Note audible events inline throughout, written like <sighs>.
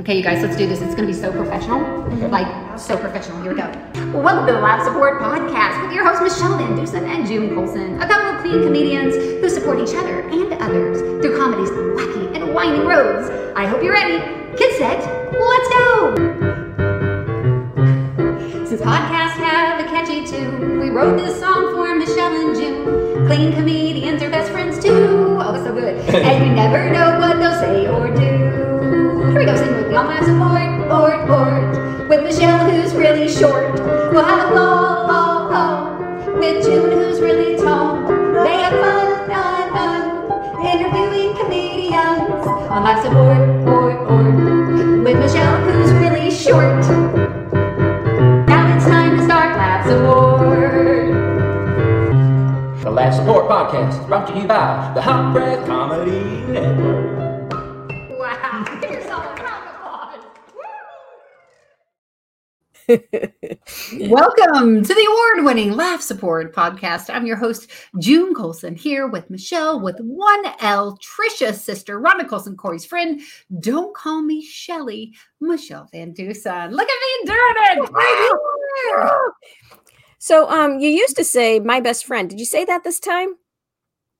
Okay, you guys, let's do this. It's going to be so professional. Mm-hmm. Like, so professional. Here we go. Welcome to the Laugh Support Podcast with your hosts, Michele VanDusen and June Colson, a couple of clean comedians who support each other and others through comedy's wacky and winding roads. I hope you're ready. Get set. Let's go. Since podcasts have a catchy tune, we wrote this song for Michele and June. Clean comedians are best friends too. Oh, it's so good. <laughs> And you never know what they'll say or do. Here we go, live support, port, port. With Michele, who's really short. We'll have a ball, ball, ball. With June, who's really tall. They have fun, fun, fun. Interviewing comedians. On live support, port, port. With Michele, who's really short. Now it's time to start. The Laugh Support Podcast brought to you by the Hot Breath Comedy Network. <laughs> Welcome to the award winning Laugh Support Podcast. I'm your host, June Colson, here with Michele with 1L, Trisha's sister, Rhonda Colson, Corey's friend. Don't call me Shelly, Michele VanDusen. Look at me doing it. So, um, you used to say my best friend. Did you say that this time?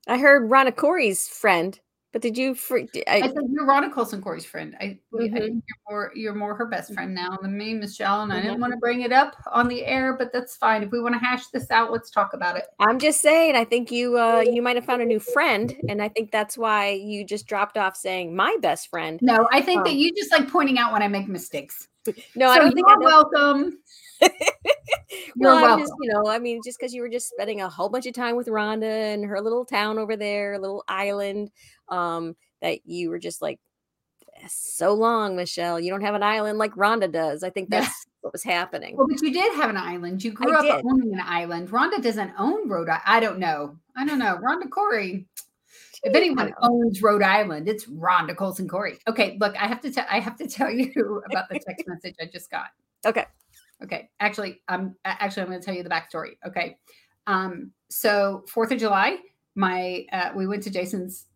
I heard Rhonda Corey's friend, but did you? Fr- d- I I, said you're Rhonda Colson, Corey's friend. I, I Mhm. think you're more you're more her best friend now than me, Michele. And I Mm-hmm. didn't want to bring it up on the air, but that's fine. If we want to hash this out, let's talk about it. I'm just saying. I think you, uh, you might have found a new friend, and I think that's why you just dropped off saying my best friend. No, I think that Oh. you just like pointing out when I make mistakes. No, I don't think you're know. welcome. <laughs> well, You're I'm just, you know, I mean, just because you were just spending a whole bunch of time with Rhonda and her little town over there, little island, um, that you were just like, so long, Michele. You don't have an island like Rhonda does. I think Yeah. that's what was happening. Well, but you did have an island. You grew I up did. owning an island. Rhonda doesn't own Rhode Island. I don't know. I don't know. Rhonda Corey. If anyone owns Rhode Island, it's Rhonda Colson Corey. Okay, look, I have to tell I have to tell <laughs> you about the text message I just got. Okay. Okay. Actually, I'm actually I'm going to tell you the backstory. Okay. Um, so Fourth of July, my uh, we went to Jason's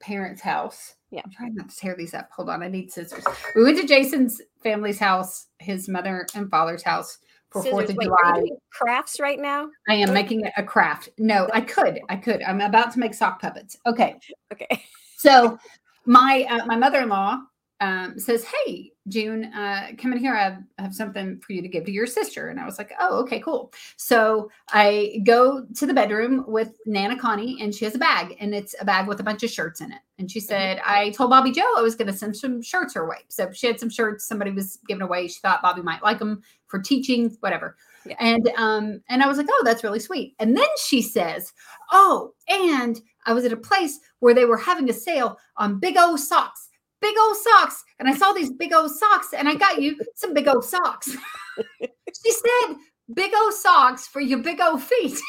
parents' house. Yeah. I'm trying not to tear these up. Hold on, I need scissors. We went to Jason's family's house, his mother and father's house for Fourth of Wait, are you July. doing crafts right now? I am making a craft. No, I could. I could. I'm about to make sock puppets. Okay. Okay. <laughs> So my uh, my mother-in-law um, says, "Hey, June, uh, come in here. I have, I have something for you to give to your sister." And I was like, "Oh, okay, cool." So I go to the bedroom with Nana Connie, and she has a bag, and it's a bag with a bunch of shirts in it. And she said, "I told Bobby Joe I was going to send some shirts her way." So she had some shirts somebody was giving away. She thought Bobby might like them for teaching, whatever. Yeah. And um, and I was like, "Oh, that's really sweet." And then she says, "Oh, and I was at a place where they were having a sale on big old socks." Big old socks, and I saw these big old socks, and I got you some big old socks. <laughs> she said, "Big old socks for your big old feet."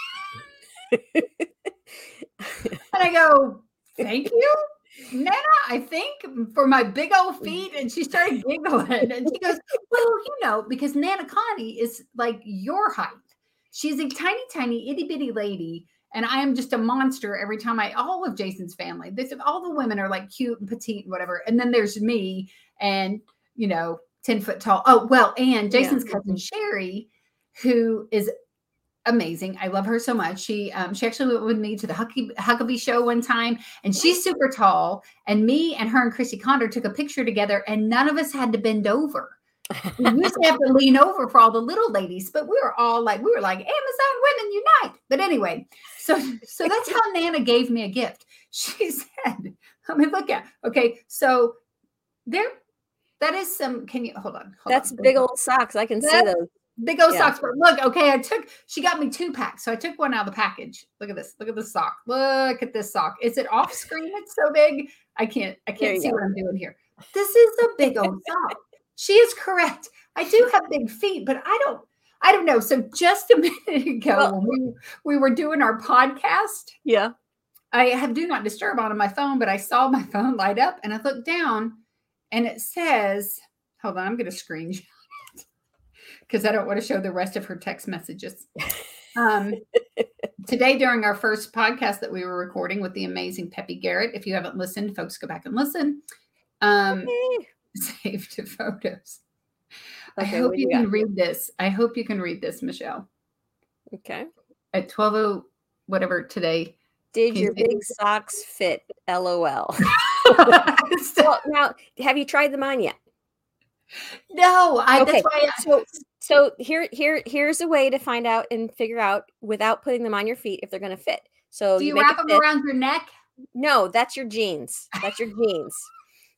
and I go, "Thank you, Nana. I think for my big old feet." And she started giggling, and she goes, "Well, you know, because Nana Connie is like your height. She's a tiny, tiny, itty bitty lady." And I am just a monster every time I all of Jason's family. This all the women are like cute and petite and whatever. And then there's me and you know, 10 foot tall. Oh, well, and Yeah. Jason's cousin Sherry, who is amazing. I love her so much. She um she actually went with me to the Huckabee, Huckabee show one time and she's super tall and me and her and Chrissy Condor took a picture together and none of us had to bend over. We used to have to lean over for all the little ladies, but we were all like we were like Amazon women unite. But anyway, so so that's how Nana gave me a gift. She <laughs> said, let me look at okay, so there that is some can you hold on? Hold That's on. big old socks. I can see That's- those. Big old Yeah. socks. But look, okay, I took, she got me two packs. So I took one out of the package. Look at this. Look at this sock. Look at this sock. Is it off screen? It's so big. I can't, I can't see go. what I'm doing here. This is a big old sock. She is correct. I do have big feet, but I don't, I don't know. So just a <laughs> minute ago, Well- when we, we were doing our podcast, Yeah. I have do not disturb on my phone, but I saw my <laughs> phone light up and I looked down and it says, hold on, I'm going to screenshot <laughs> it because I don't want to show the rest of her text messages. Um, today, during our first podcast that we were recording with the amazing Peppy Garrett, if you haven't listened, folks, go back and listen. Um, Hey. <laughs> saved to photos. I hope you you can got? read this. I hope you can read this, Michele. Okay. At 12 whatever today. Did your big socks fit? LOL. <laughs> <laughs> Well, now, have you tried them on yet? no, I Okay, that's why I, So, so here, here, here's a way to find out and figure out without putting them on your feet if they're going to fit. So do you, make wrap them fist. around your neck? No, that's your jeans. That's your jeans.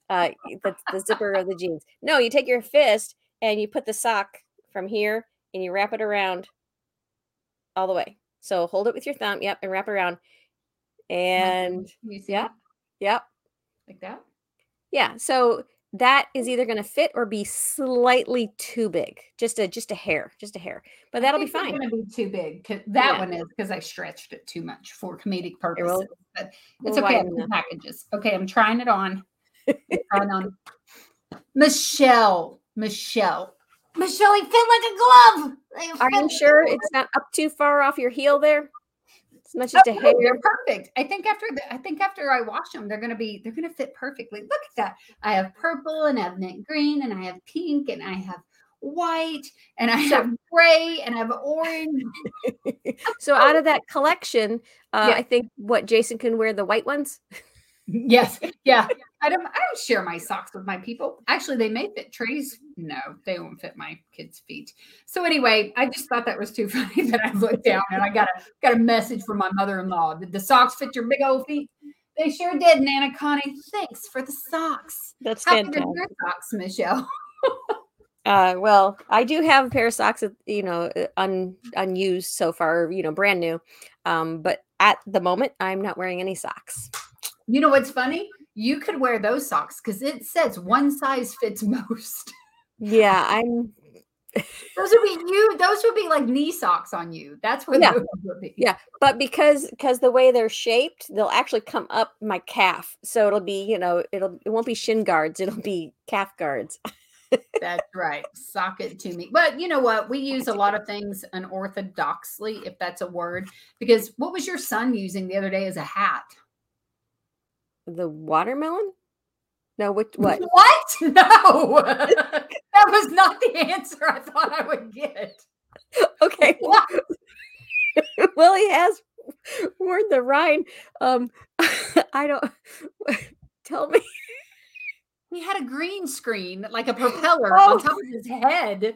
Uh, that's the zipper of the jeans. No, you take your fist and you put the sock from here and you wrap it around all the way. So hold it with your thumb. Yep, and wrap it around. And you see yeah, it? yep, like that. yeah. So that is either going to fit or be slightly too big. Just a just a hair, just a hair. But that'll be fine. Going to be too big. That Yeah. one is because I stretched it too much for comedic purposes. but it's okay. I widen have that. packages. Okay, I'm trying it on. I'm on. Michele, Michele, Michele, he fit like a glove. They Are you sure it's not up too far off your heel there? It's not just a Oh, no, hair. They're perfect. I think after the, I think after I wash them, they're gonna be they're gonna fit perfectly. Look at that. I have purple and I have mint green and I have pink and I have white and I So- have gray and I have orange. <laughs> So out of that collection, uh, Yeah. I think what Jason can wear the white ones. <laughs> Yes, yeah. I don't. I don't share my socks with my people. Actually, they may fit Trey's. No, they won't fit my kids' feet. So anyway, I just thought that was too <laughs> funny that I looked down and I got a got a message from my mother-in-law. Did the socks fit your big old feet? They sure did, Nana Connie. Thanks for the socks. That's How big are your socks, Michele? <laughs> Uh, well, I do have a pair of socks, you know, uh, un, unused so far, you know, brand new. Um, but at the moment, I'm not wearing any socks. You know what's funny? You could wear those socks because it says one size fits most. <laughs> Yeah, I'm. Those would be you. Those would be like knee socks on you. That's what Yeah. those would be. Yeah, but because because the way they're shaped, they'll actually come up my calf. So it'll be, you know, it'll it won't be shin guards. It'll be calf guards. <laughs> That's right. Sock it to me. But you know what? We use a lot of things unorthodoxly, if that's a word. Because what was your son using the other day as a hat? The watermelon? No, which <laughs> what? What? <laughs> No. <laughs> that was not the answer I thought I would get. Okay. What? well, he has worn the Rhine. Um, I don't. Tell me. He had a green screen, like a propeller Oh. on top of his head.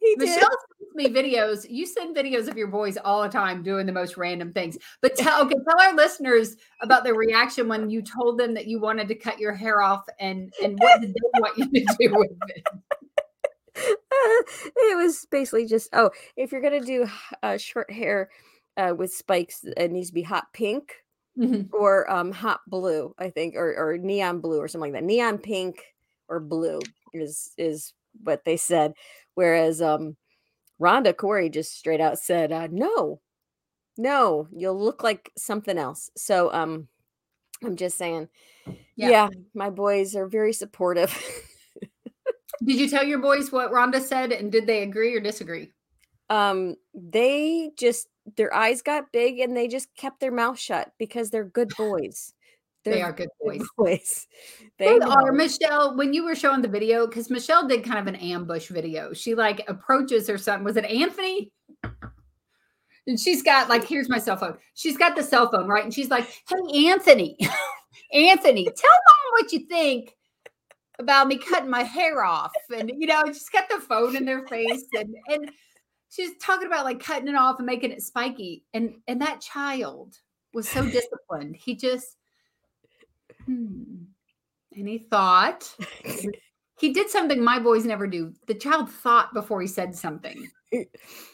He Michele did. sends me videos. You send videos of your boys all the time doing the most random things. But tell okay, tell our listeners about their reaction when you told them that you wanted to cut your hair off and and what did they want you to do with it? <laughs> it was basically just oh, if you're gonna do uh, short hair uh, with spikes, it needs to be hot pink Mhm. or um, hot blue, I think, or or neon blue or something like that. Neon pink or blue is is what they said. Whereas um, Rhonda Corey just straight out said, uh, "No, no, you'll look like something else." So um, I'm just saying, Yeah. yeah, my boys are very supportive. <laughs> Did you tell your boys what Rhonda said and did they agree or disagree? um, they just their eyes got big and they just kept their mouth shut because they're good boys. They They're are good good boys. boys. <laughs> They They are. Michele. When you were showing the video, because Michele did kind of an ambush video. She like approaches her son. Was it Anthony? And she's got like, here's my cell phone. She's got the cell phone, right? And she's like, Hey, Anthony, <laughs> Anthony, tell mom what you think about me cutting my hair off. And you know, she's got the phone in their face <laughs> and and she's talking about like cutting it off and making it spiky. And and that child was so disciplined. He just hmm. And he thought <laughs> he did something my boys never do. The child thought before he said something.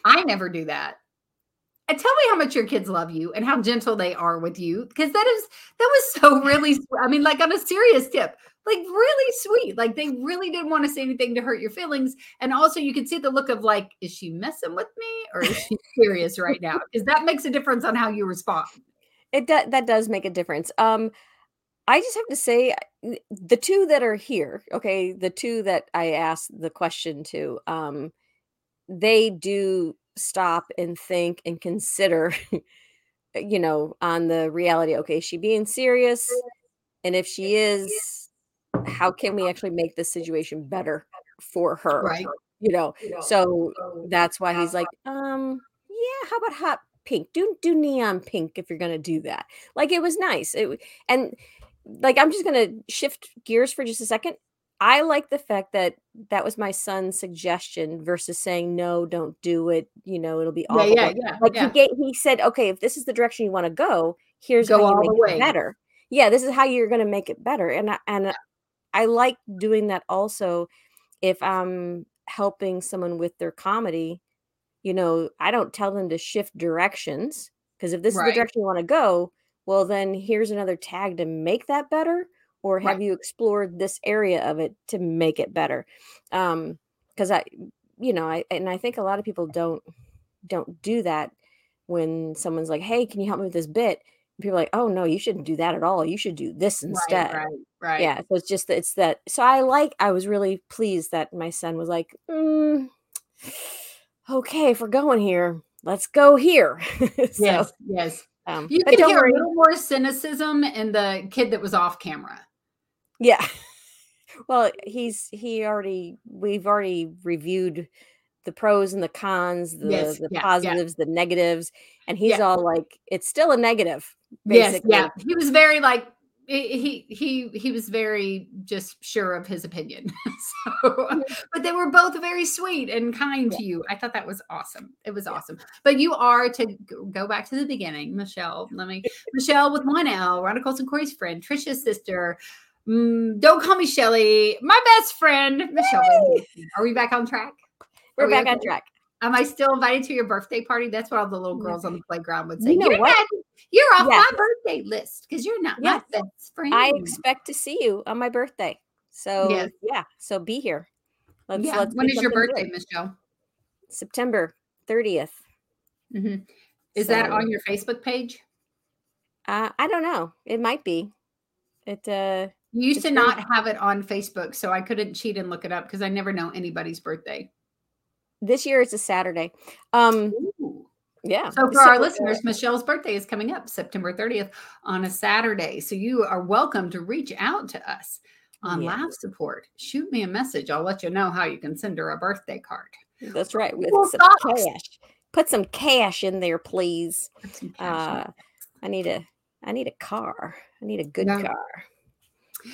I never do that. And tell me how much your kids love you and how gentle they are with you. Because that is that was so really <laughs> I mean, like on a serious tip, like really sweet. Like they really didn't want to say anything to hurt your feelings. And also you could see the look of like, is she messing with me or is she <laughs> serious right now? Because that makes a difference on how you respond. It do- that does make a difference. Um, I just have to say, the two that are here, okay, the two that I asked the question to, um, they do stop and think and consider, <laughs> you know, on the reality. Okay, is she being serious? And if she is, how can we actually make this situation better for her? Right. You know, so that's why he's like, um, yeah, how about hot pink? Do do neon pink if you're gonna do that. Like it was nice. It and like I'm just gonna shift gears for just a second. I like the fact that that was my son's suggestion versus saying no, don't do it. You know, it'll be all Yeah, yeah, yeah. like yeah. he gave, he said, okay, if this is the direction you want to go, here's Go how you all make the way. it better. Yeah, this is how you're going to make it better. And I, and I like doing that also if I'm helping someone with their comedy. You know, I don't tell them to shift directions because if this is the direction you want to go, well, then here's another tag to make that better. Or have Right. you explored this area of it to make it better? Um, because I, you know, I and I think a lot of people don't don't do that when someone's like, "Hey, can you help me with this bit?" And people are like, "Oh no, you shouldn't do that at all. You should do this instead." Right, right, right. Yeah, so it's just that it's that. So I like. I was really pleased that my son was like, mm, "Okay, if we're going here, let's go here." <laughs> so, Yes, yes. Um, You could hear worry. a little more cynicism in the kid that was off camera. Yeah. <laughs> Well, he's he already we've already reviewed the pros and the cons, the Yes, the yeah, yeah. positives, the negatives, and he's Yeah. all like, "It's still a negative." Yes, yeah. He was very like he he he was very just sure of his opinion. <laughs> so, but they were both very sweet and kind to you. I thought that was awesome. It was awesome. But you are to go back to the beginning, Michele. Let me <laughs> Michele with one L, Rhonda Colson Corey's friend, Trisha's sister. Mm, don't call me Shelly, my best friend, Michele. Houten. Are we back on track? We're back on track. Am I still invited to your birthday party? That's what all the little girls on the playground would say. You know you're, what? You're off my birthday list because you're not Yeah. my best friend. I expect to see you on my birthday. So Yes. yeah, so be here. Let's yeah. let's when is your birthday. Michele? September 30th. hmm Is that on your Facebook page? Uh, I don't know. It might be. It uh You used to not have it on Facebook, so I couldn't cheat and look it up because I never know anybody's birthday. this year it's a Saturday. Um yeah. So for our uh, listeners, Michele's birthday is coming up September 30th on a Saturday. So you are welcome to reach out to us on Yeah. Laugh Support. Shoot me a message. I'll let you know how you can send her a birthday card. That's right. With Well, some cash. Put some cash in there, please. Uh I need a I need a car. I need a good Yeah. car.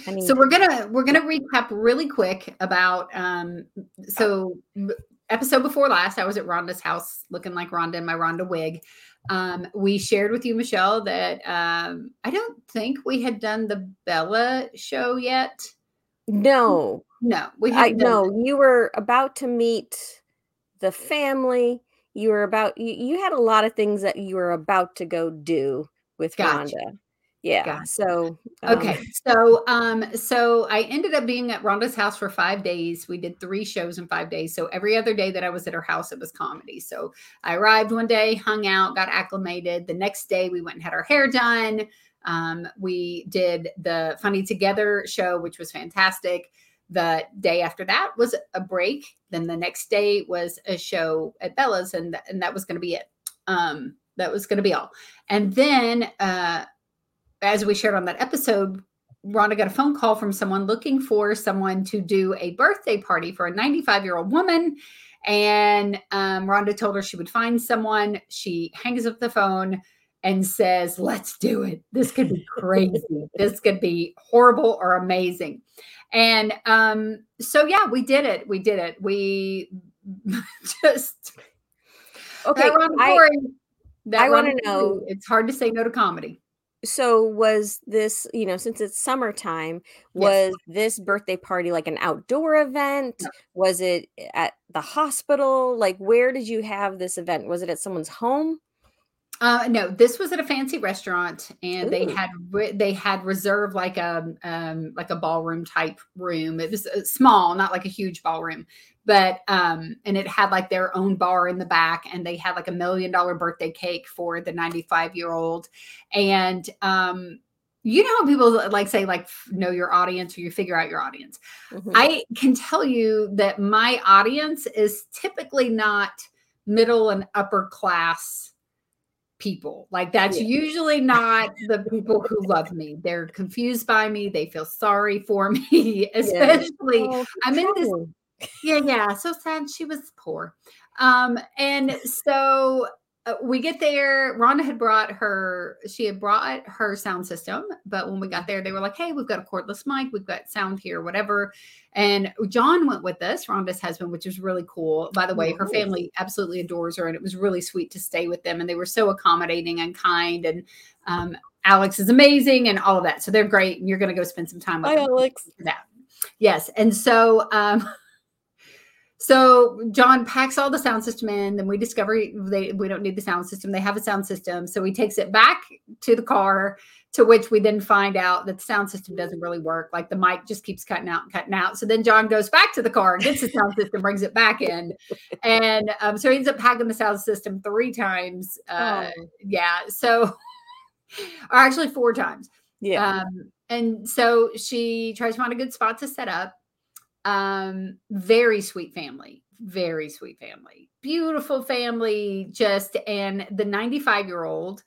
I need so we're gonna we're gonna recap really quick about um so episode before last i was at rhonda's house looking like rhonda in my rhonda wig um we shared with you michele that um i don't think we had done the bella show yet no. no we I hadn't done no, you were about to meet the family. You were about you, you had a lot of things that you were about to go do with Gotcha. Rhonda. Yeah. So um, Okay, so um, so I ended up being at Rhonda's house for five days. We did three shows in five days. So every other day that I was at her house, it was comedy. So I arrived one day, hung out, got acclimated. The next day, we went and had our hair done. Um, we did the Funny Together show, which was fantastic. The day after that was a break. Then the next day was a show at Bella's, and th- and that was going to be it. Um, that was going to be all. And then uh, as we shared on that episode, Rhonda got a phone call from someone looking for someone to do a birthday party for a 95 year old woman. And um, Rhonda told her she would find someone. She hangs up the phone and says, Let's do it. This could be <laughs> crazy. this could be horrible or amazing. And um, so, yeah, we did it. We did it. We <laughs> just, okay. I, I wanna know- It's hard to say no to comedy. So was this, you know, since it's summertime, Yes. was this birthday party like an outdoor event? Was it eh, at the hospital? Like where did you have this event? Was it at someone's home? Uh, no, this was at a fancy restaurant, and they had re- they had reserved like a um like a ballroom type room. It was uh, small, not like a huge ballroom, but um and it had like their own bar in the back, and they had like a million dollar birthday cake for the ninety five year old, and um you know how people like say like know your audience or you figure out your audience. Mhm. I can tell you that my audience is typically not middle and upper class people. Like that's Yeah. usually not the people who love me. They're confused by me. They feel sorry for <laughs> me, especially Oh, I'm in this yeah, yeah. So sad she was poor. Um, and so uh, we get there. Rhonda had brought her, she had brought her sound system, but when we got there, they were like, Hey, we've got a cordless mic, we've got sound here, whatever. And John went with us, Rhonda's husband, which was really cool. By the way, her family absolutely adores her, and it was really sweet to stay with them. And they were so accommodating and kind. And um, Alex is amazing and all of that. So they're great. And you're going to go spend some time with Hi, Alex. that. Yes. And so um so John packs all the sound system in, then we discover they we don't need the sound system. They have a sound system. So he takes it back to the car, to which we then find out that the sound system doesn't really work. Like the mic just keeps cutting out and cutting out. So then John goes back to the car and gets the sound system, brings it back in. And um, so he ends up packing the sound system three times. Uh, Oh. yeah. So <laughs> or actually four times. Yeah. Um, and so she tries to find a good spot to set up. Um, very sweet family, very sweet family, beautiful family. Just and the 95 year old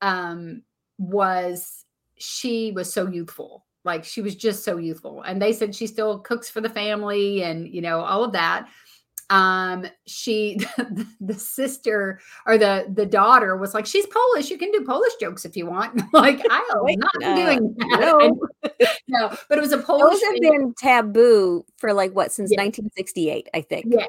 um, was she was so youthful, like she was just so youthful. And they said she still cooks for the family and you know all of that. Um, she <laughs> the sister or the the daughter was like, she's Polish. You can do Polish jokes if you want. <laughs> like I am not uh, doing that. no. <laughs> No, but it was a Polish. Those have been taboo for like what since Yeah. 1968, I think. Yeah.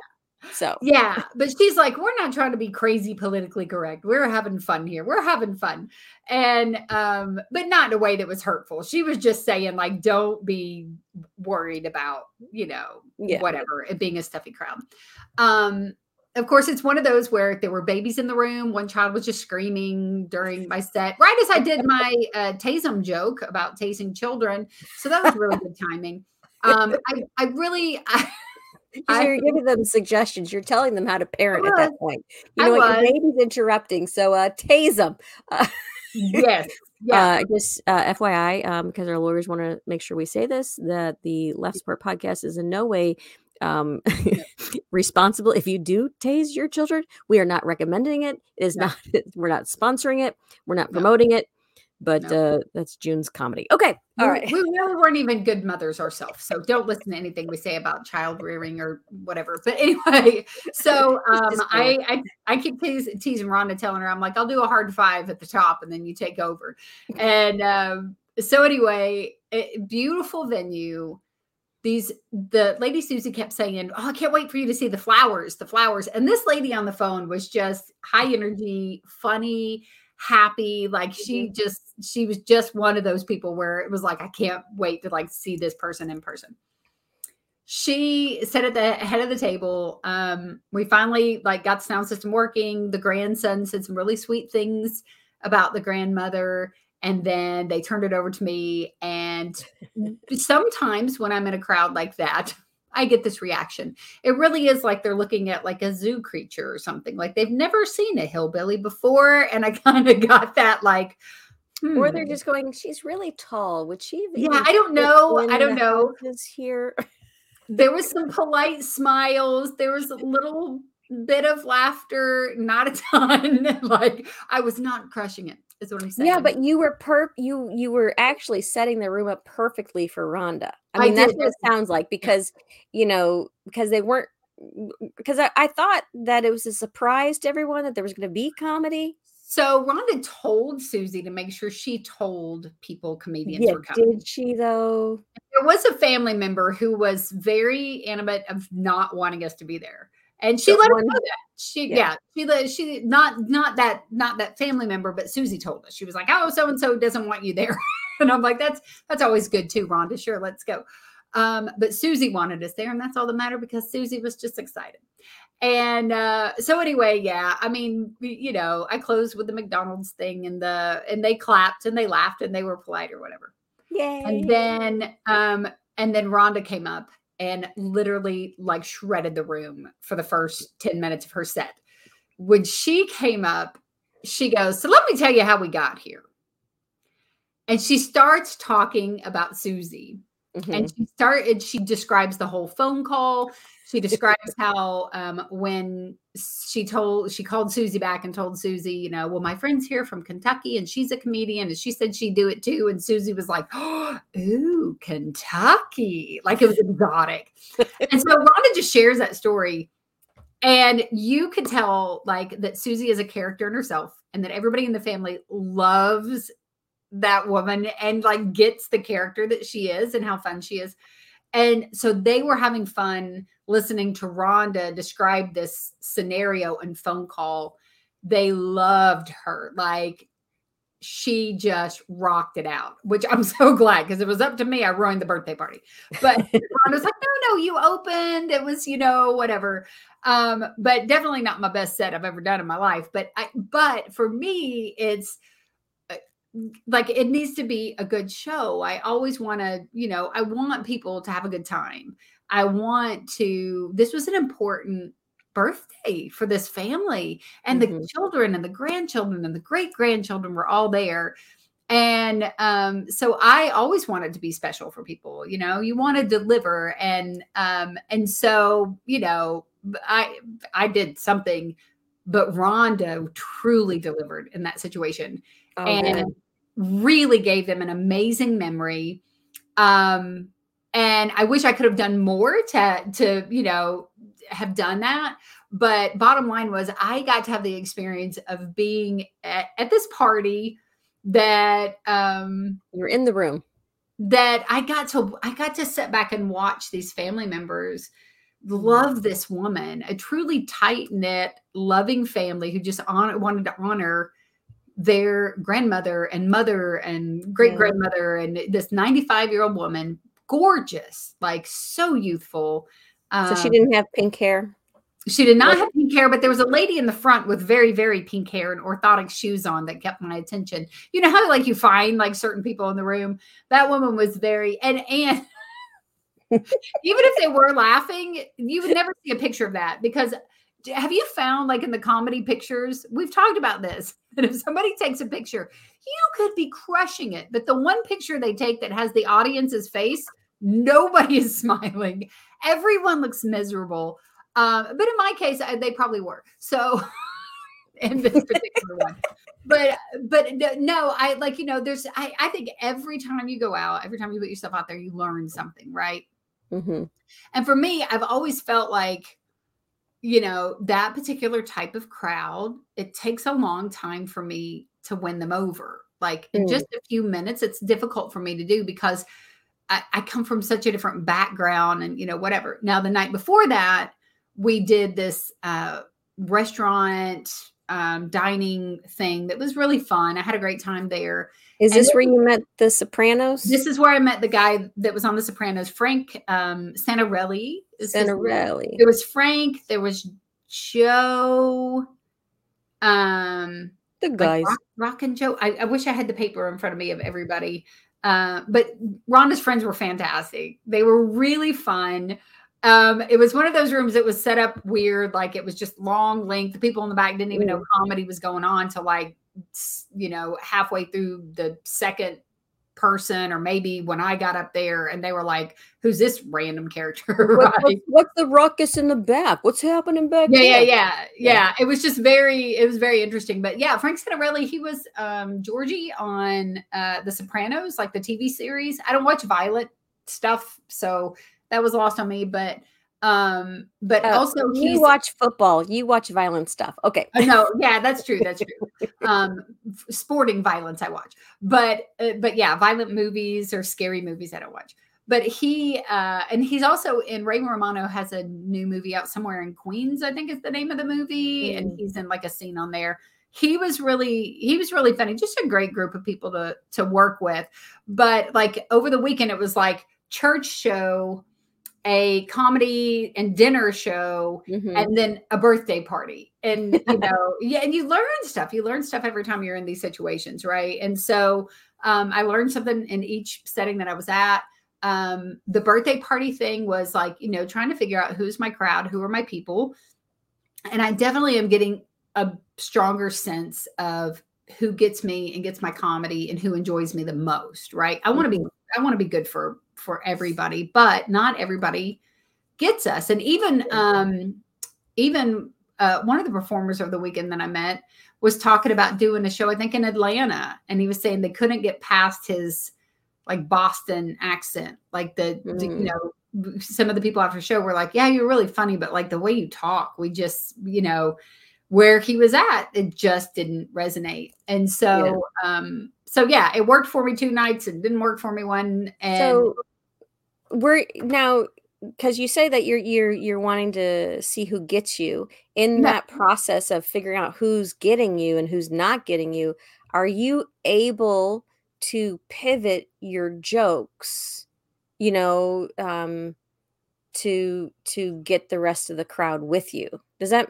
So Yeah, but she's like, we're not trying to be crazy politically correct. We're having fun here. We're having fun. And um, but not in a way that was hurtful. She was just saying, like, don't be worried about, you know, Yeah. whatever, it being a stuffy crowd. Um, of course, it's one of those where there were babies in the room. One child was just screaming during my set, right as I did my uh, tasem joke about tasing children. So that was really good timing. Um, I, I really, <laughs> I, I- you're giving them suggestions. You're telling them how to parent at that point. You I know what? Your baby's interrupting, so uh, tase them. yes, <laughs> yeah. Uh, just uh, FYI, um, because our lawyers want to make sure we say this, that the Laugh Support Podcast is in no way um, <laughs> responsible if you do tase your children. We are not recommending it. It is No. not. <laughs> We're not sponsoring it. We're not No. promoting it. But No. uh, that's June's comedy. Okay, all we, right. we really weren't even good mothers ourselves. So <laughs> don't listen to anything we say about child rearing or whatever. But anyway, so <laughs> um, I, I I keep teas- teasing Rhonda, telling her I'm like, I'll do a hard five at the top, and then you take over. <laughs> And um, so anyway, eh, beautiful venue. These the lady Susie kept saying, "Oh, I can't wait for you to see the flowers, the flowers." And this lady on the phone was just high energy, funny, happy. Like she just she was just one of those people where it was like, I can't wait to like see this person in person. She sat at the head of the table. Um, we finally like got the sound system working. The grandson said some really sweet things about the grandmother and then they turned it over to me and <laughs> sometimes when i'm in a crowd like that i get this reaction it really is like they're looking at like a zoo creature or something like they've never seen a hillbilly before and i <laughs> kind of got that like Or they're hmm. just going, she's really tall. Would she? Yeah, I don't know. I don't know. houses here. there was some polite smiles there was a little bit of laughter not a ton <laughs> like i was not crushing it is what i'm saying Yeah, but you were per you you were actually setting the room up perfectly for Rhonda. I I mean, that's what it sounds like because you know because they weren't because I, I thought that it was a surprise to everyone that there was going to be comedy. so rhonda told susie to make sure she told people comedians Yeah, were coming did she though? there was a family member who was very animate of not wanting us to be there and she let us one- know that she Yeah. yeah. she let she not not that not that family member but susie told us she was like oh so and so doesn't want you there <laughs> and i'm like that's that's always good too rhonda sure let's go um but susie wanted us there and that's all that mattered because susie was just excited and uh so anyway yeah i mean you know i closed with the mcdonald's thing and the and they clapped and they laughed and they were polite or whatever Yay! and then um and then Rhonda came up and literally like shredded the room for the first 10 minutes of her set. When she came up, she goes, "So let me tell you how we got here." And she starts talking about Susie. Mhm. and she started she describes the whole phone call she describes how um, when she told she called susie back and told susie you know well my friend's here from kentucky and she's a comedian and she said she'd do it too. And susie was like oh, <gasps> ooh kentucky. Like it was exotic. And so rhonda just shares that story and you could tell like that susie is a character in herself and that everybody in the family loves that woman and like gets the character that she is and how fun she is. And so they were having fun listening to Rhonda describe this scenario and phone call. They loved her. Like she just rocked it out, which I'm <laughs> so glad because it was up to me. I ruined the birthday party. But <laughs> Rhonda's like, no, no, you opened. It was, you know, whatever. Um, but definitely not my best set I've ever done in my life. But I but for me, it's like it needs to be a good show. I always want to, you know, I want people to have a good time. I want to, this was an important birthday for this family and the Mhm. children and the grandchildren and the great grandchildren were all there. And um, so I always wanted to be special for people, you know, you want to deliver. And um, and so, you know, I I did something, but Rhonda truly delivered in that situation Oh, and good. Really gave them an amazing memory. Um, and I wish I could have done more to to you know have done that. But bottom line was, I got to have the experience of being at, at this party that um, you're in the room. that I got to I got to sit back and watch these family members love this woman, a truly tight knit, loving family who just hon- wanted to honor their grandmother and mother and great grandmother and this 95 year old woman, gorgeous, like so youthful. So she Um, didn't have pink hair. she did not have pink hair, but there was a lady in the front with very, very pink hair and orthotic shoes on that kept my attention. You know how like you find like certain people in the room? That woman was very and and <laughs> even if they were laughing, you would never see a picture of that because have you found like in the comedy pictures? We've talked about this <laughs> that if somebody takes a picture, you could be crushing it, but the one picture they take that has the audience's face, nobody is <laughs> smiling. Everyone looks miserable. Um, but in my case, I, they probably were. So <laughs> in this particular one. But but no, I like you know, there's I, I think every time you go out, every time you put yourself out there, you learn something, right? hmm And for me, I've always felt like, you know, that particular type of crowd, it takes a long time for me to win them over. Like in Mm. just a few minutes, it's difficult for me to do because I, I come from such a different background and, you know, whatever. Now, the night before that, we did this uh, restaurant um, dining thing that was really fun. I had a great time there. Is And this where you met the Sopranos? This is where I met the guy that was on The Sopranos, Frank um, Santorelli. Is his name. Santorelli. There was Frank. There was Joe. Um, The like guys. Rock, Rock and Joe. I, I wish I had the paper in front of me of everybody. Uh, but Rhonda's friends were fantastic. They were really fun. Um, it was one of those rooms that was set up weird, like it was just long length. The people in the back didn't even know comedy was going on till like you know halfway through the second person, or maybe when I got up there, and they were like, "Who's this random character?" <laughs> Right? what's, what's the ruckus in the back? What's happening back yeah, yeah, there? yeah, yeah. It was just very, it was very interesting. But yeah, Frank Santorelli, he was um Georgie on uh The Sopranos, like the TV series. I don't watch Violet stuff, so that was lost on me. But um, but Uh, also you watch football. You watch violent stuff. Okay. no, yeah, that's true. That's true. Um, sporting violence I watch, but uh, but yeah, violent movies or scary movies I don't watch. But he uh, and he's also in Ray Romano has a new movie out somewhere in Queens, I think is the name of the movie, and Mm. he's in like a scene on there. He was really he was really funny, just a great group of people to to work with. But like over the weekend, it was like church show, a comedy and dinner show, Mhm. and then a birthday party. And you know <laughs> yeah and you learn stuff. You learn stuff every time you're in these situations right? And so um, i learned something in each setting that i was at. Um, the birthday party thing was like you know trying to figure out who's my crowd who are my people. And i definitely am getting a stronger sense of who gets me and gets my comedy and who enjoys me the most right? I want to be i want to be good for for everybody, but not everybody gets us. And even um even uh, one of the performers of the weekend that I met was talking about doing a show, I think in Atlanta, and he was saying they couldn't get past his like Boston accent, like the, the you Mm. know some of the people after the show were like, "Yeah, you're really funny, but like the way you talk, we just you know." Where he was at, it just didn't resonate, and so, um, so yeah, it worked for me two nights, and didn't work for me one. And So we're now because you say that you're you're you're wanting to see who gets you in Yeah. that process of figuring out who's getting you and who's not getting you. Are you able to pivot your jokes, you know, um, to to get the rest of the crowd with you? Does that?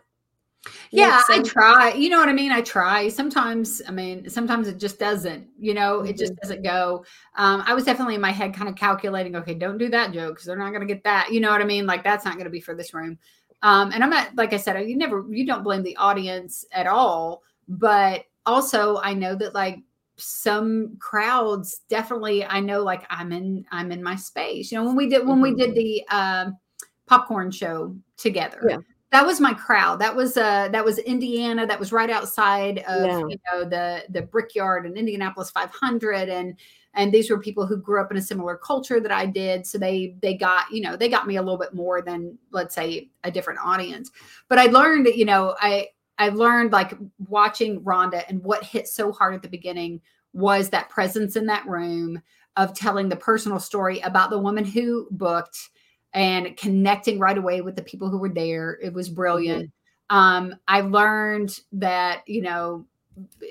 Yeah i try you know what i mean? I try. Sometimes i mean sometimes it just doesn't you know it just doesn't go. Um i was definitely in my head kind of calculating okay don't do that joke because they're not going to get that you know what i mean? Like that's not going to be for this room. Um and i'm not like i said you never you don't blame the audience at all but also i know that like some crowds definitely i know like i'm in i'm in my space. You know when we did when we did the um popcorn show together Yeah. That was my crowd that was uh that was indiana that was right outside of Yeah. you know the the brickyard and indianapolis 500 and and these were people who grew up in a similar culture that i did so they they got you know they got me a little bit more than let's say a different audience but i learned that you know i i learned like watching rhonda and what hit so hard at the beginning was that presence in that room of telling the personal story about the woman who booked and connecting right away with the people who were there. It was brilliant. Um, I learned that, you know,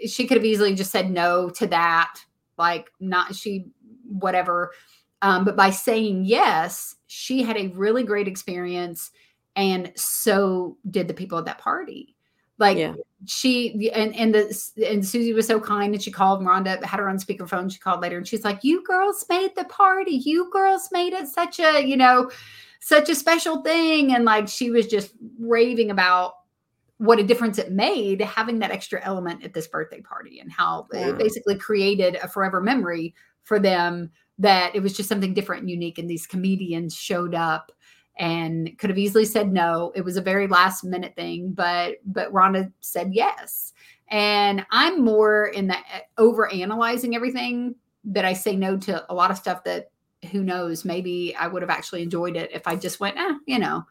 she could have easily just said no to that, like not she, whatever. Um, but by saying yes, she had a really great experience. And so did the people at that party. Like Yeah. she and and the and Susie was so kind and she called Rhonda, had her on speakerphone. She called later and she's like, You girls made the party. You girls made it such a, you know, such a special thing. And like she was just raving about what a difference it made having that extra element at this birthday party and how Wow. it basically created a forever memory for them that it was just something different and unique. And these comedians showed up and could have easily said no. It was a very last minute thing, but but Rhonda said yes. And I'm more in the over analyzing everything that I say no to a lot of stuff that who knows, maybe I would have actually enjoyed it if I just went, eh, you know,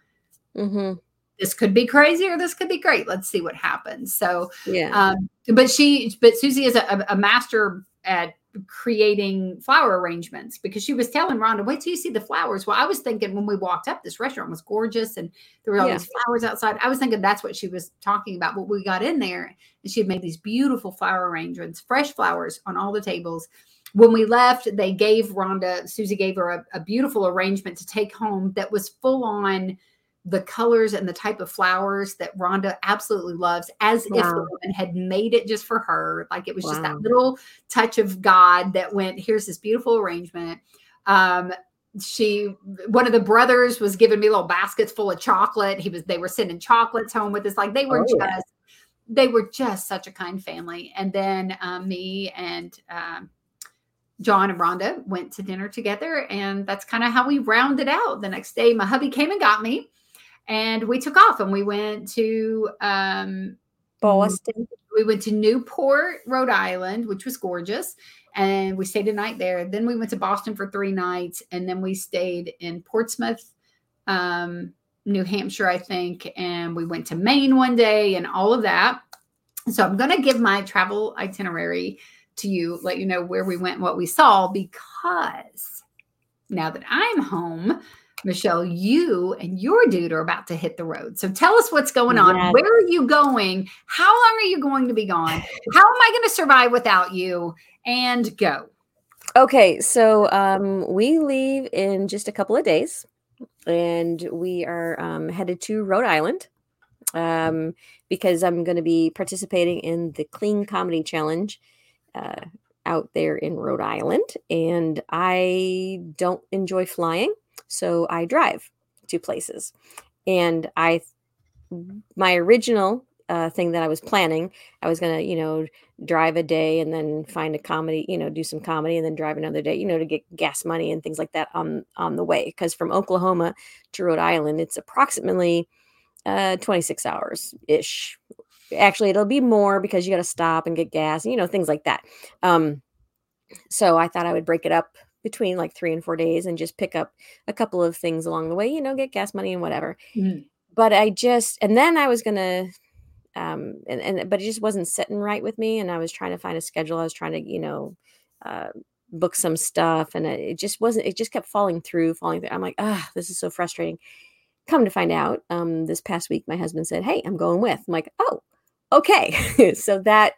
hmm this could be crazy or this could be great. Let's see what happens. So Yeah. um, but she, but Susie is a, a master at creating flower arrangements because she was telling Rhonda, wait till you see the flowers. Well, I was thinking when we walked up, this restaurant was gorgeous and there were all Yeah. these flowers outside. I was thinking that's what she was talking about. But we got in there and she had made these beautiful flower arrangements, fresh flowers on all the tables. When we left, they gave Rhonda, Susie gave her a, a beautiful arrangement to take home that was full on the colors and the type of flowers that Rhonda absolutely loves, as if the woman had made it just for her. Like it was just that little touch of God that went, here's this beautiful arrangement. Um, she one of the brothers was giving me little baskets full of chocolate. He was they were sending chocolates home with us. Like they were Oh, just yeah. they were just such a kind family. And then um, me and um, John and Rhonda went to dinner together, and that's kind of how we rounded out. The next day, my hubby came and got me, and we took off and we went to um, Boston. we went to Newport, Rhode Island, which was gorgeous, and we stayed a night there. Then we went to Boston for three nights, and then we stayed in Portsmouth, um, New Hampshire, I think, and we went to Maine one day, and all of that. So I'm going to give my travel itinerary to you, let you know where we went, and what we saw, because now that I'm home. Michele, you and your dude are about to hit the road. So tell us what's going on. Yes. Where are you going? How long are you going to be gone? How am I going to survive without you? And go. Okay, so um, we leave in just a couple of days, and we are um, headed to Rhode Island um, because I'm going to be participating in the Clean Comedy Challenge uh, out there in Rhode Island, and I don't enjoy flying, so I drive to places, and I my original uh, thing that I was planning. I was gonna, you know, drive a day and then find a comedy, you know, do some comedy and then drive another day, you know, to get gas money and things like that on on the way. Because from Oklahoma to Rhode Island, it's approximately uh, 26 hours ish. Actually, it'll be more because you got to stop and get gas, you know, things like that. Um, so I thought I would break it up between like three and four days and just pick up a couple of things along the way, you know, get gas money and whatever. Mhm. But I just, and then I was gonna, um, and, and but it just wasn't sitting right with me, and I was trying to find a schedule. I was trying to, you know, uh, book some stuff, and it it just wasn't. It just kept falling through, falling through. I'm like, ah, this is so frustrating. Come to find out, um, this past week, my husband said, "Hey, I'm going with." I'm like, oh, okay. <laughs> so that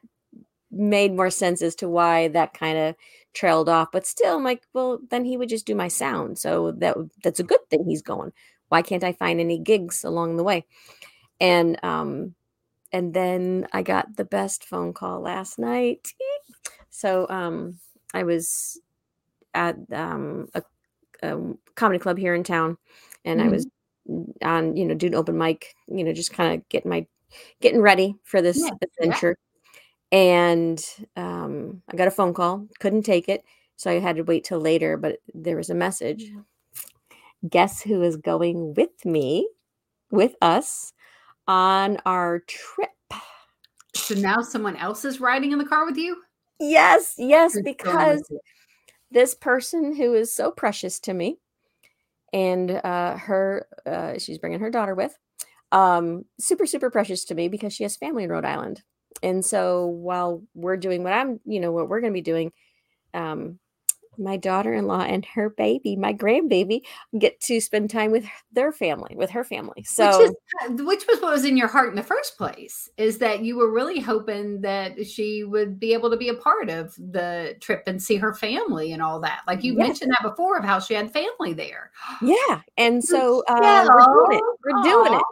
made more sense as to why that kind of trailed off. But still, I'm like, well, then he would just do my sound. So that that's a good thing. He's going. Why can't I find any gigs along the way? And um, and then I got the best phone call last night. <laughs> So um, I was at um, a, a comedy club here in town, and I was on, you know, doing open mic, you know, just kind of getting my getting ready for this yeah. adventure. And um, I got a phone call, couldn't take it, so I had to wait till later. But there was a message. Guess who is going with me, with us, on our trip? So now someone else is riding in the car with you? Yes, yes, because this person who is so precious to me and uh her uh she's bringing her daughter with um super super precious to me because she has family in Rhode Island and so while we're doing what I'm you know what we're going to be doing um my daughter-in-law and her baby my grandbaby get to spend time with their family with her family. So which, is, uh, which was what was in your heart in the first place is that you were really hoping that she would be able to be a part of the trip and see her family and all that. Like you Yes. mentioned that before of how she had family there. Yeah. And so uh, we're doing it. we're doing it.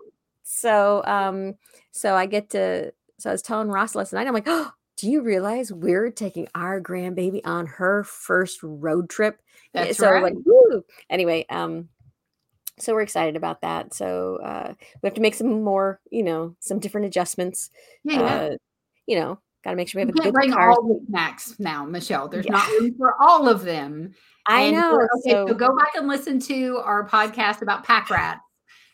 So um so i get to so i was telling ross last night i'm like oh do you realize we're taking our grandbaby on her first road trip? That's so right. like woo. anyway um so we're excited about that. So uh we have to make some more you know some different adjustments. Yeah, uh you know got to make sure we you have a can't good bring car. all the snacks now michele. There's Yeah. not room for all of them. I And know okay, so, so go back and listen to our podcast about pack rats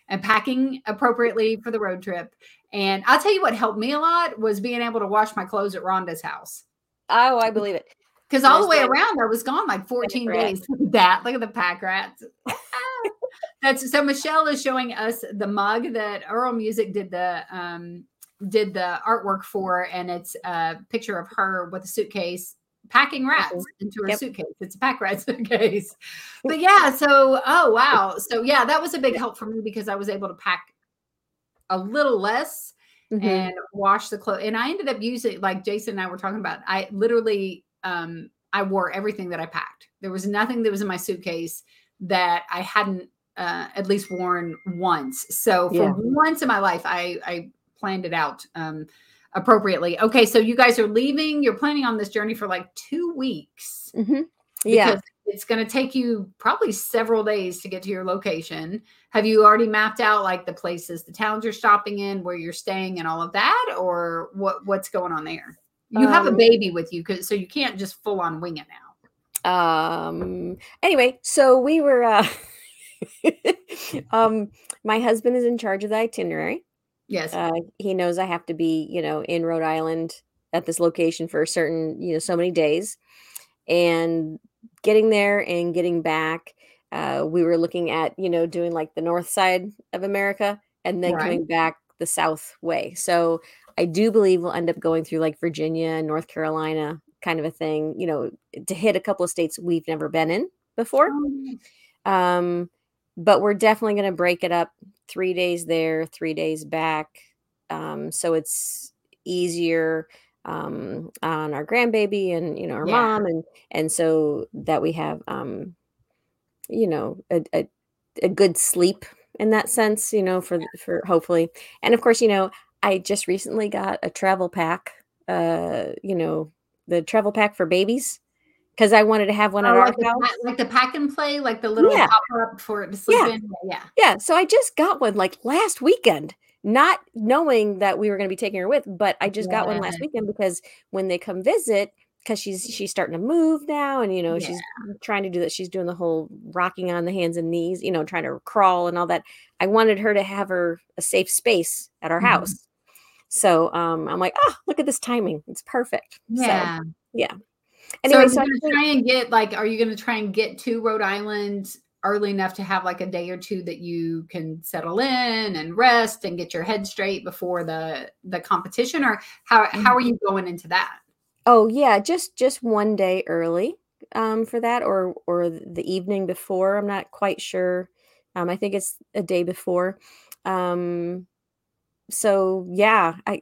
and packing appropriately for the road trip. And I'll tell you what helped me a lot was being able to wash my clothes at Rhonda's house. oh i believe it Because all the way that- around, I was gone like 14 days. <laughs> Look at that. Look at the pack rats. <laughs> That's so Michele is showing us the mug that Earl Music did the um did the artwork for, and it's a picture of her with a suitcase packing rats into her Yep. suitcase. It's a pack rat <laughs> suitcase. But yeah, so oh wow. So yeah, that was a big help for me because I was able to pack a little less Mhm. and wash the clothes. And I ended up using, like Jason and I were talking about, I literally, um, I wore everything that I packed. There was nothing that was in my suitcase that I hadn't uh, at least worn once. So for Yeah. once in my life, I, I planned it out um, appropriately. Okay, so you guys are leaving. You're planning on this journey for like two weeks. Mhm. yeah because It's going to take you probably several days to get to your location. Have you already mapped out like the places, the towns you're stopping in, where you're staying, and all of that, or what? What's going on there? You have a Um, baby with you, so you can't just full on wing it now. um anyway so we were uh <laughs> um my husband is in charge of the itinerary Yes. uh he knows i have to be you know in rhode island at this location for a certain you know so many days and getting there and getting back uh we were looking at you know doing like the north side of america and then Right. coming back the south way so i do believe we'll end up going through like virginia and north carolina kind of a thing you know to hit a couple of states we've never been in before um but we're definitely going to break it up three days there three days back um so it's easier um on our grandbaby and you know our Yeah. mom and and so that we have um you know a, a, a good sleep in that sense you know for for hopefully and of course you know i just recently got a travel pack uh you know the travel pack for babies because i wanted to have one at Oh, our like, the, house like the pack and play, like the little Yeah. pop up for it to sleep Yeah. in. Yeah. Yeah, so I just got one like last weekend, not knowing that we were going to be taking her with. But I just got one last weekend because when they come visit, because she's she's starting to move now, and you know she's trying to do that. She's doing the whole rocking on the hands and knees, you know, trying to crawl and all that. I wanted her to have her a safe space at our Mhm. house. So um, I'm like, oh, look at this timing. It's perfect. So, Yeah. Anyway, so so, think- try and get like, are you going to try and get to Rhode Island early enough to have like a day or two that you can settle in and rest and get your head straight before the the competition, or how how are you going into that? Oh yeah, just just one day early um, for that, or or the evening before. I'm not quite sure. Um, I think it's a day before. Um, so yeah, I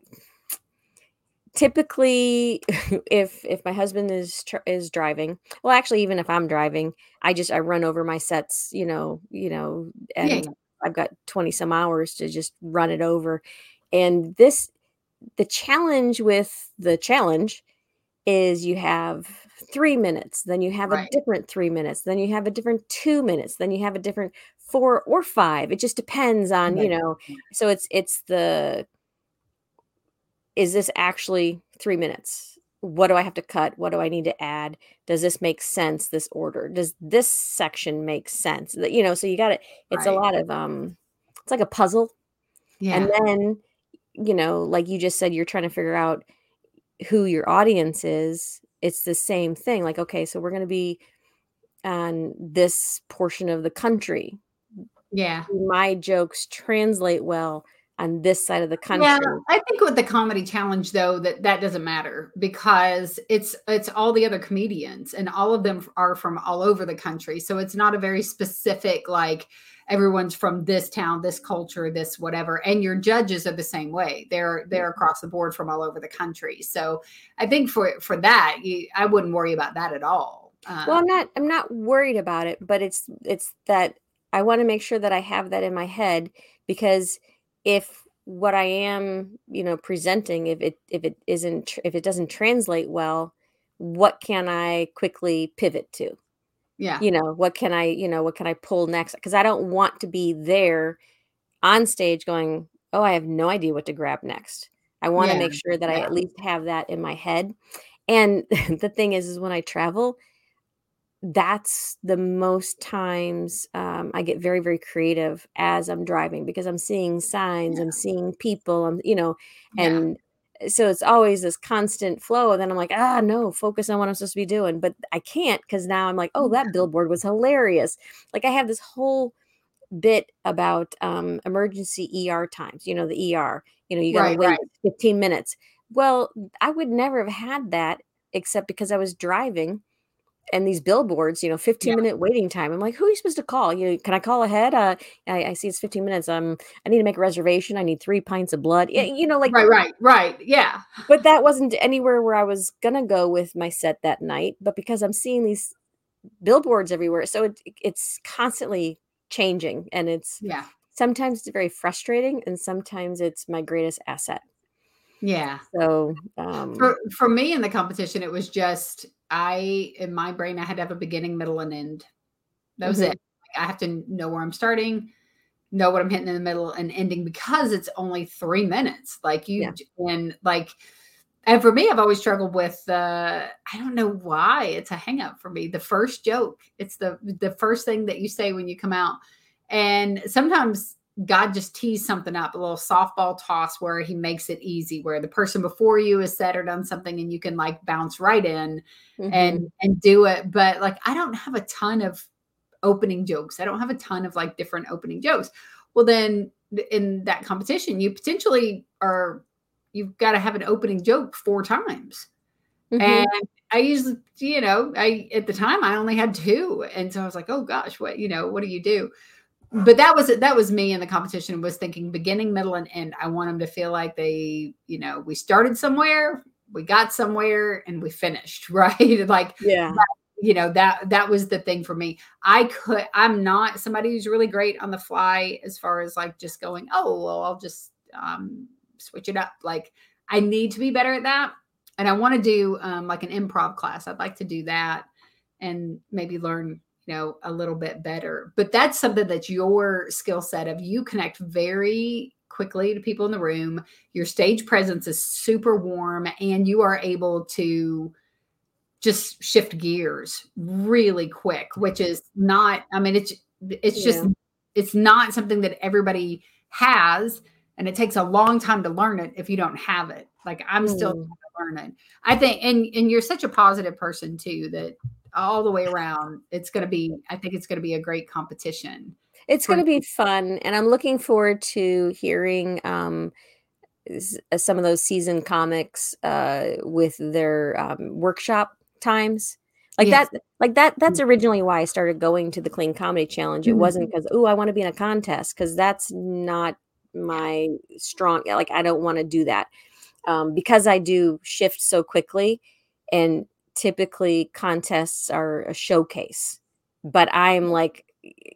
typically <laughs> if if my husband is tr- is driving, well, actually, even if I'm driving, I just I run over my sets. You know, you know, and Yeah. I've got 20 some hours to just run it over. And this the challenge with the challenge is you have three minutes, then you have Right. a different three minutes, then you have a different two minutes, then you have a different four or five. It just depends on, you know. So it's it's the is this actually three minutes? What do I have to cut? What do I need to add? Does this make sense? This order? Does this section make sense? You know, so you got it. It's a lot of um, it's like a puzzle. Yeah. And then, you know, like you just said, you're trying to figure out who your audience is. It's the same thing. Like, okay, so we're going to be on this portion of the country. yeah. Do My jokes translate well on this side of the country. Yeah, I think with the comedy challenge though that that doesn't matter because it's it's all the other comedians and all of them are from all over the country. So it's not a very specific like everyone's from this town, this culture, this whatever. And your judges are the same way. They're they're across the board from all over the country. So I think for for that, you, I wouldn't worry about that at all. Uh, well, I'm not I'm not worried about it, but it's it's that I want to make sure that I have that in my head because if what I am, you know, presenting if it if it isn't if it doesn't translate well, what can I quickly pivot to? yeah. You know, what can I, you know, what can I pull next because I don't want to be there on stage going, "Oh, I have no idea what to grab next." I want to Yeah, make sure that I at least have that in my head. And <laughs> the thing is is when I travel, that's the most times um, I get very, very creative as I'm driving because I'm seeing signs, I'm seeing people, I'm, you know, yeah. and so it's always this constant flow. And then I'm like, ah, no, focus on what I'm supposed to be doing. But I can't because now I'm like, oh, that billboard was hilarious. Like I have this whole bit about um, emergency ER times, you know, the ER, you know, you got to Right, wait right. 15 minutes. Well, I would never have had that except because I was driving and these billboards, you know, 15 Yeah. minute waiting time. I'm like, who are you supposed to call? You know, can I call ahead? Uh, I, I see it's 15 minutes. Um, I need to make a reservation. I need three pints of blood. Yeah, you know, like, right, right, right. Yeah. but that wasn't anywhere where I was gonna go with my set that night. But because I'm seeing these billboards everywhere, so it, it's constantly changing, and it's Yeah. sometimes it's very frustrating, and sometimes it's my greatest asset. Yeah. So, um, for for me in the competition it was just i in my brain i had to have a beginning middle and end. That was Mhm. it Like, i have to know where i'm starting know what i'm hitting in the middle and ending because it's only three minutes. Like you Yeah. and like and for me i've always struggled with uh i don't know why it's a hang up for me. The first joke it's the the first thing that you say when you come out. And sometimes God just tees something up, a little softball toss where he makes it easy, where the person before you has said or done something and you can like bounce right in mhm. and and do it. But like I don't have a ton of opening jokes. I don't have a ton of like different opening jokes. Well, then in that competition, you potentially are you've got to have an opening joke four times. Mhm. And I usually, you know, I at the time I only had two, and so I was like, oh gosh, what you know, what do you do? But that was it, that was me in the competition. Was thinking beginning, middle, and end. I want them to feel like they, you know, we started somewhere, we got somewhere, and we finished <laughs> right. like yeah, you know that that was the thing for me. I could. I'm not somebody who's really great on the fly as far as like just going. Oh well, I'll just um, switch it up. Like I need to be better at that and I want to do um, like an improv class. I'd like to do that and maybe learn, you know, a little bit better. But that's something that's your skill set of you connect very quickly to people in the room. Your stage presence is super warm, and you are able to just shift gears really quick, which is not. I mean, it's it's just Yeah. it's not something that everybody has, and it takes a long time to learn it if you don't have it. Like I'm still Mm. trying to learn it. I think, and and you're such a positive person too that all the way around, it's going to be. I think it's going to be a great competition. It's going to be fun, and I'm looking forward to hearing um, uh, some of those season comics uh, with their um, workshop times. Like Yes. that, like that. That's originally why I started going to the Clean Comedy Challenge. It Mhm. wasn't because oh, I want to be in a contest because that's not my strong. Like I don't want to do that um, because I do shift so quickly, and typically contests are a showcase. But I'm like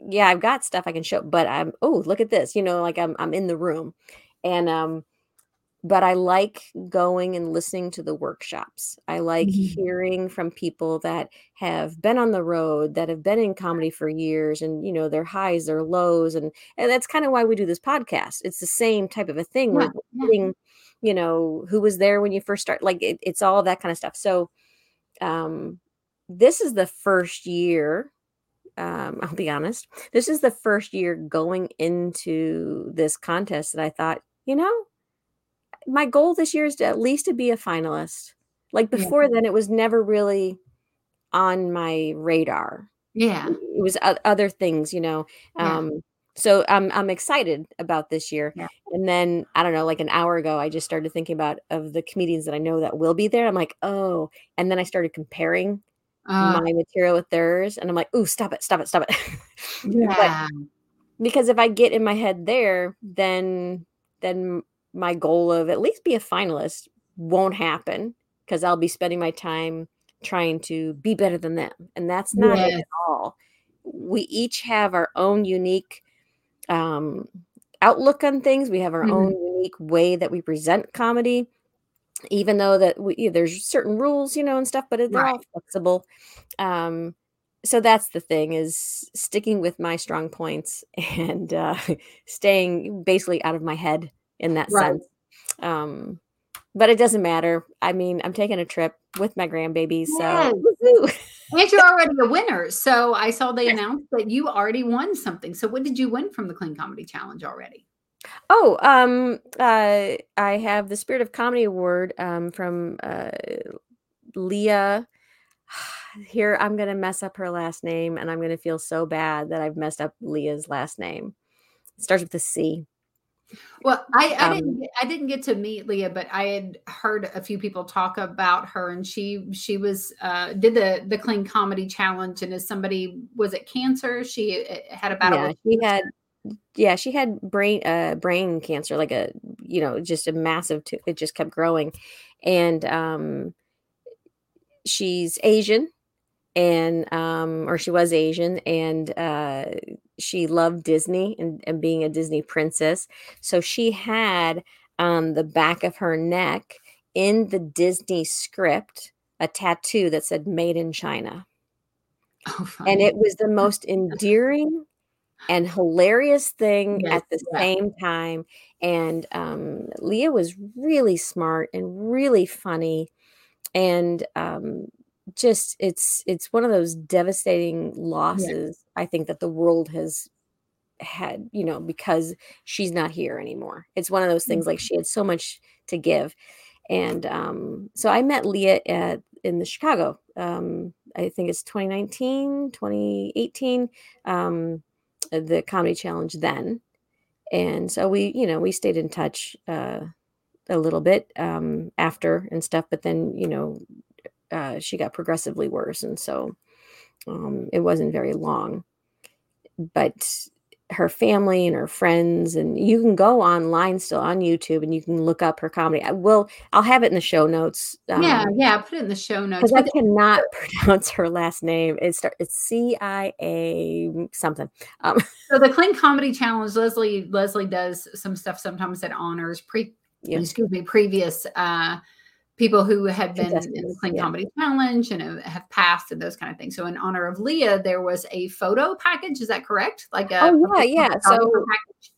yeah, I've got stuff I can show, but I'm oh, look at this, you know, like I'm I'm in the room. And um but I like going and listening to the workshops. I like Mhm. hearing from people that have been on the road, that have been in comedy for years and you know, their highs, their lows and and that's kind of why we do this podcast. It's the same type of a thing. We're Yeah, yeah. getting, you know, who was there when you first start like it, it's all that kind of stuff. So um this is the first year um, I'll be honest. This is the first year going into this contest that I thought, you know, my goal this year is to at least to be a finalist. Like Yeah. before then, it was never really on my radar. Yeah. It was other things, you know. Yeah. So I'm I'm excited about this year. Yeah. And then I don't know, like an hour ago, I just started thinking about of the comedians that I know that will be there. I'm like, oh, and then I started comparing Uh, my material with theirs, and I'm like, ooh, stop it, stop it, stop it. <laughs> But yeah. because if I get in my head there, then then my goal of at least be a finalist won't happen because I'll be spending my time trying to be better than them, and that's not it at all. We each have our own unique um, outlook on things. We have our Mhm. own unique way that we present comedy. Even though that we, there's certain rules, you know, and stuff, but they're all flexible. Um, so that's the thing is sticking with my strong points <laughs> and uh, staying basically out of my head in that Right. sense. Um, but it doesn't matter. I mean, I'm taking a trip with my grandbabies, so Yes. <laughs> And you're already a winner. So I saw they announced that you already won something. So what did you win from the Clean Comedy Challenge already? Oh, um, uh, I have the Spirit of Comedy Award um, from uh, Lea. <sighs> Here, I'm going to mess up her last name, and I'm going to feel so bad that I've messed up Lea's last name. It starts with a C. Well, I, I Um, didn't get, I didn't get to meet Lea, but I had heard a few people talk about her, and she she was uh, did the the Clean Comedy Challenge, and as somebody was it cancer? She uh, had a battle. yeah, with she cancer. had. Yeah, she had brain uh brain cancer, like a you know just a massive. T- it just kept growing, and um, she's Asian, and um, or she was Asian, and uh, she loved Disney and, and being a Disney princess. So she had on the back of her neck in the Disney script a tattoo that said "Made in China." Oh, and it was the most endearing and hilarious thing Yes, at the yeah. same time and um, lea was really smart and really funny and um, just it's it's one of those devastating losses i think that the world has had you know because she's not here anymore. It's one of those things like she had so much to give. And um, so i met lea at in the chicago um, i think it's 2019 2018 um, the comedy challenge then. And so we you know we stayed in touch uh, a little bit um, after and stuff but then you know uh, she got progressively worse and so um, it wasn't very long but her family and her friends and you can go online still on youtube and you can look up her comedy i will i'll have it in the show notes yeah, yeah. Put it in the show notes. because i cannot <laughs> pronounce her last name it's it's c-i-a something um, <laughs> So the Clean Comedy Challenge, Leslie Leslie does some stuff sometimes that honors pre Yeah. excuse me previous uh people who have been in the Clean yeah. Comedy Challenge and have, passed and those kind of things. So in honor of Lea, there was a photo package. Is that correct? Like a Oh, yeah, yeah. So- package?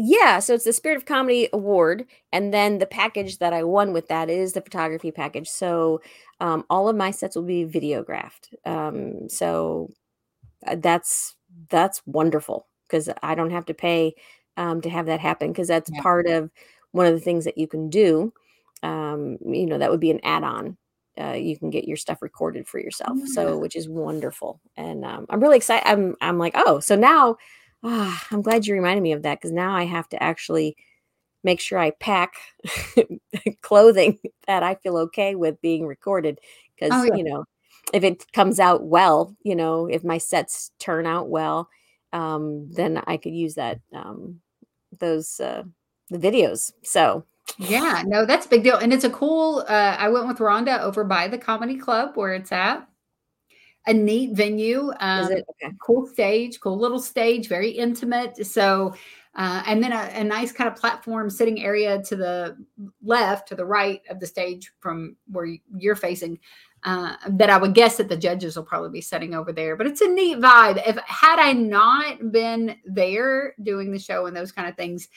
Yeah, so it's the Spirit of Comedy Award, and then the package that I won with that is the photography package. So um, all of my sets will be videographed. Um, so uh, that's that's wonderful because I don't have to pay um, to have that happen because that's Yeah. part of one of the things that you can do. Um, you know, that would be an add-on. Uh, you can get your stuff recorded for yourself, so which is wonderful, and um, I'm really excited. I'm I'm like, oh, so now Ah, I'm glad you reminded me of that because now I have to actually make sure I pack <laughs> clothing that I feel okay with being recorded. Because, Oh, yeah. you know, if it comes out well, you know, if my sets turn out well, um, then I could use that, um, those, uh, the videos. So, Yeah, no, that's a big deal. And it's a cool uh I went with Rhonda over by the comedy club where it's at. A neat venue. Um okay? cool stage, cool little stage, very intimate. So uh, and then a, a nice kind of platform sitting area to the left, to the right of the stage from where you're facing. Uh, that I would guess that the judges will probably be sitting over there, but it's a neat vibe. If had I not been there doing the show and those kind of things,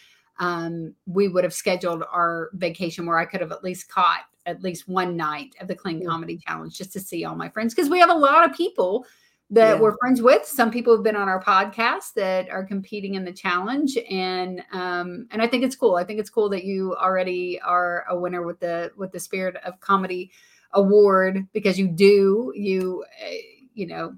um, we would have scheduled our vacation where I could have at least caught at least one night of the Clean. Comedy Challenge just to see all my friends because we have a lot of people that Yeah. we're friends with. Some people have been on our podcast that are competing in the challenge, and um, and I think it's cool. I think it's cool that you already are a winner with the with the Spirit of Comedy Award because you do you uh, you know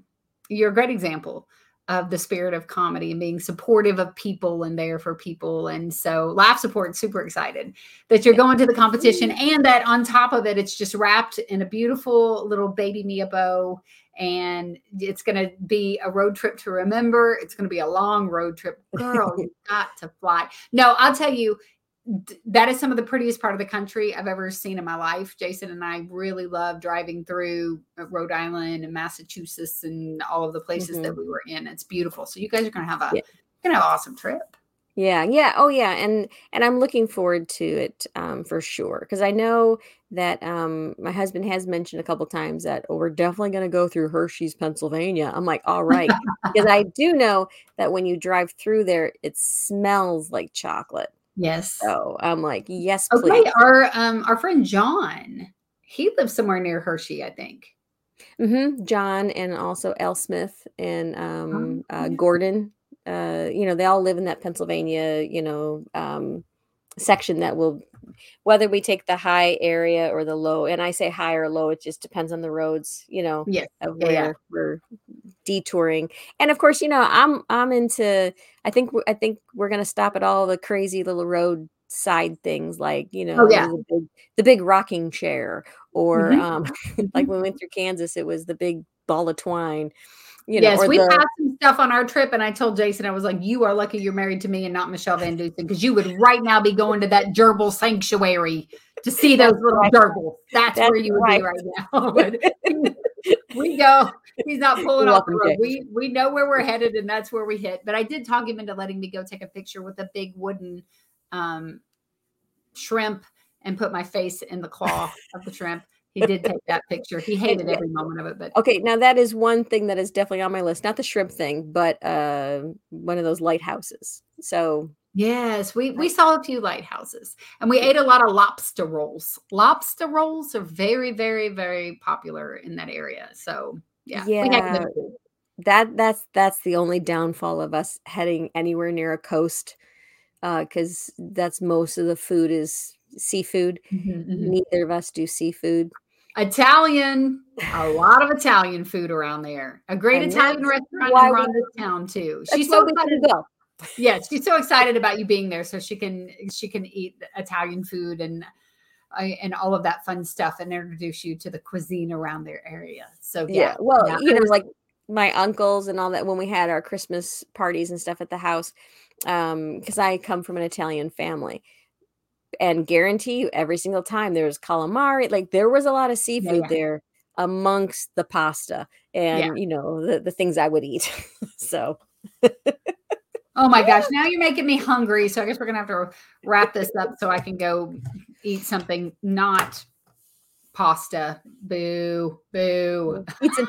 you're a great example of the spirit of comedy and being supportive of people and there for people. And so Laugh Support super excited that you're going to the competition and that on top of it, it's just wrapped in a beautiful little baby Mia bow. And it's going to be a road trip to remember. It's going to be a long road trip. Girl, <laughs> you've got to fly. No, I'll tell you, that is some of the prettiest part of the country I've ever seen in my life. Jason and I really love driving through uh, Rhode Island and Massachusetts and all of the places that we were in. It's beautiful. So you guys are going to have a Yeah. gonna have an awesome trip. Yeah, yeah, oh yeah, and and I'm looking forward to it um, for sure because I know that um, my husband has mentioned a couple times that oh, we're definitely going to go through Hershey's, Pennsylvania. I'm like, all right, <laughs> because I do know that when you drive through there, it smells like chocolate. Yes. So I'm like, yes, please. Okay, our um our friend John, he lives somewhere near Hershey, I think. hmm John and also L. Smith and um, uh. Gordon. Uh, you know, they all live in that Pennsylvania, you know, um, section that will, whether we take the high area or the low, and I say high or low, it just depends on the roads, you know, Yes. of Yeah, where yeah. we're detouring. And of course, you know, I'm I'm into. I think I think we're gonna stop at all the crazy little road side things like you know Oh, yeah. the, big, the big rocking chair or Mhm. um Mm-hmm. <laughs> like when we went through Kansas, it was the big ball of twine. You know, yes, we the, had some stuff on our trip, and I told Jason, I was like, "You are lucky you're married to me and not Michele VanDusen, because you would right now be going to that gerbil sanctuary to see those little gerbils. That's, where you would right. be right <laughs> now." <laughs> We go. He's not <laughs> pulling off the road. We we know where we're headed, and that's where we hit. But I did talk him into letting me go take a picture with a big wooden um, shrimp and put my face in the claw of the shrimp. He did take that picture. He <laughs> hated every moment of it, but okay, now that is one thing that is definitely on my list. Not the shrimp thing, but uh, one of those lighthouses. So Yes, we we saw a few lighthouses and we ate a lot of lobster rolls. Lobster rolls are very, very, very popular in that area. So yeah, Yeah. that that's that's the only downfall of us heading anywhere near a coast, because that's most of the food is seafood. Mhm, mhm. Neither of us do seafood. Italian, a <laughs> lot of Italian food around there. A great And Italian restaurant in Rhonda's town too. She's so excited. go. Yes, she's so excited about you being there, so she can she can eat Italian food and and all of that fun stuff and introduce you to the cuisine around their area. So Yeah. yeah, Well, yeah, you know, like my uncles and all that when we had our Christmas parties and stuff at the house, um, because I come from an Italian family. And guarantee you, every single time there was calamari, like there was a lot of seafood yeah. there amongst the pasta and you know the, the things I would eat. <laughs> so Oh my gosh, <laughs> now you're making me hungry. So I guess we're gonna have to wrap this up so I can go eat something not pasta. Boo, boo. eat some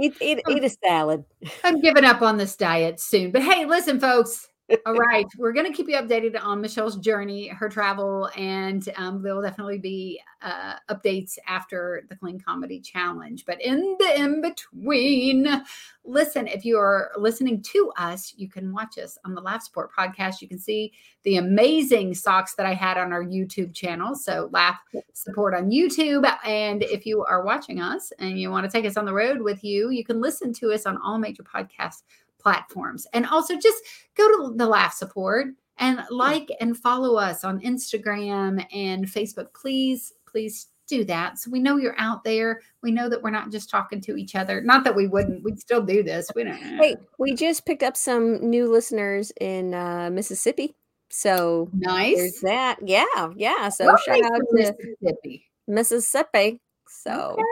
eat, eat, <laughs> eat a salad. I'm giving up on this diet soon. But hey, listen, folks, All right. We're going to keep you updated on Michele's journey, her travel, and um, there will definitely be uh, updates after the Clean Comedy Challenge. But in the in between, listen, if you are listening to us, you can watch us on the Laugh Support podcast. You can see the amazing socks that I had on our YouTube channel. So, Laugh Support on YouTube. And if you are watching us and you want to take us on the road with you, you can listen to us on all major podcast platforms. And also just go to the Laugh Support and like and follow us on Instagram and Facebook. Please, please do that. So we know you're out there. We know that we're not just talking to each other. Not that we wouldn't, we'd still do this. We don't Hey, we just picked up some new listeners in uh, Mississippi. So nice. there's that. Yeah, yeah. So Well, shout out to to Mississippi. Mississippi. So Okay.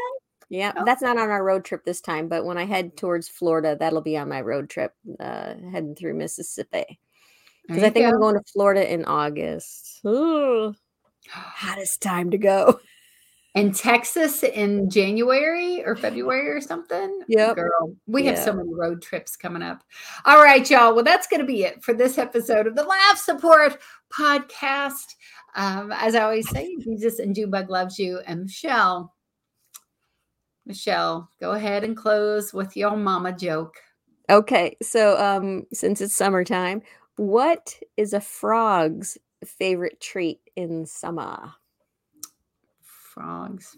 Yeah, Oh. that's not on our road trip this time, but when I head towards Florida, that'll be on my road trip, uh, heading through Mississippi. Because I think I'm going to Florida in August. Ooh, <gasps> hottest time to go. <laughs> in Texas in January or February or something. Yeah, Girl, we have so many road trips coming up. All right, y'all. Well, that's going to be it for this episode of the Laugh Support Podcast. Um, as I always say, <laughs> Jesus and Junebug loves you. And Michele, Michele, go ahead and close with your mama joke. Okay, so um, since it's summertime, what is a frog's favorite treat in summer? Frogs.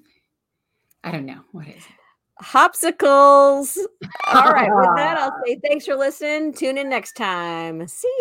I don't know. What is it? Hopsicles. <laughs> All right, with that, I'll say thanks for listening. Tune in next time. See ya.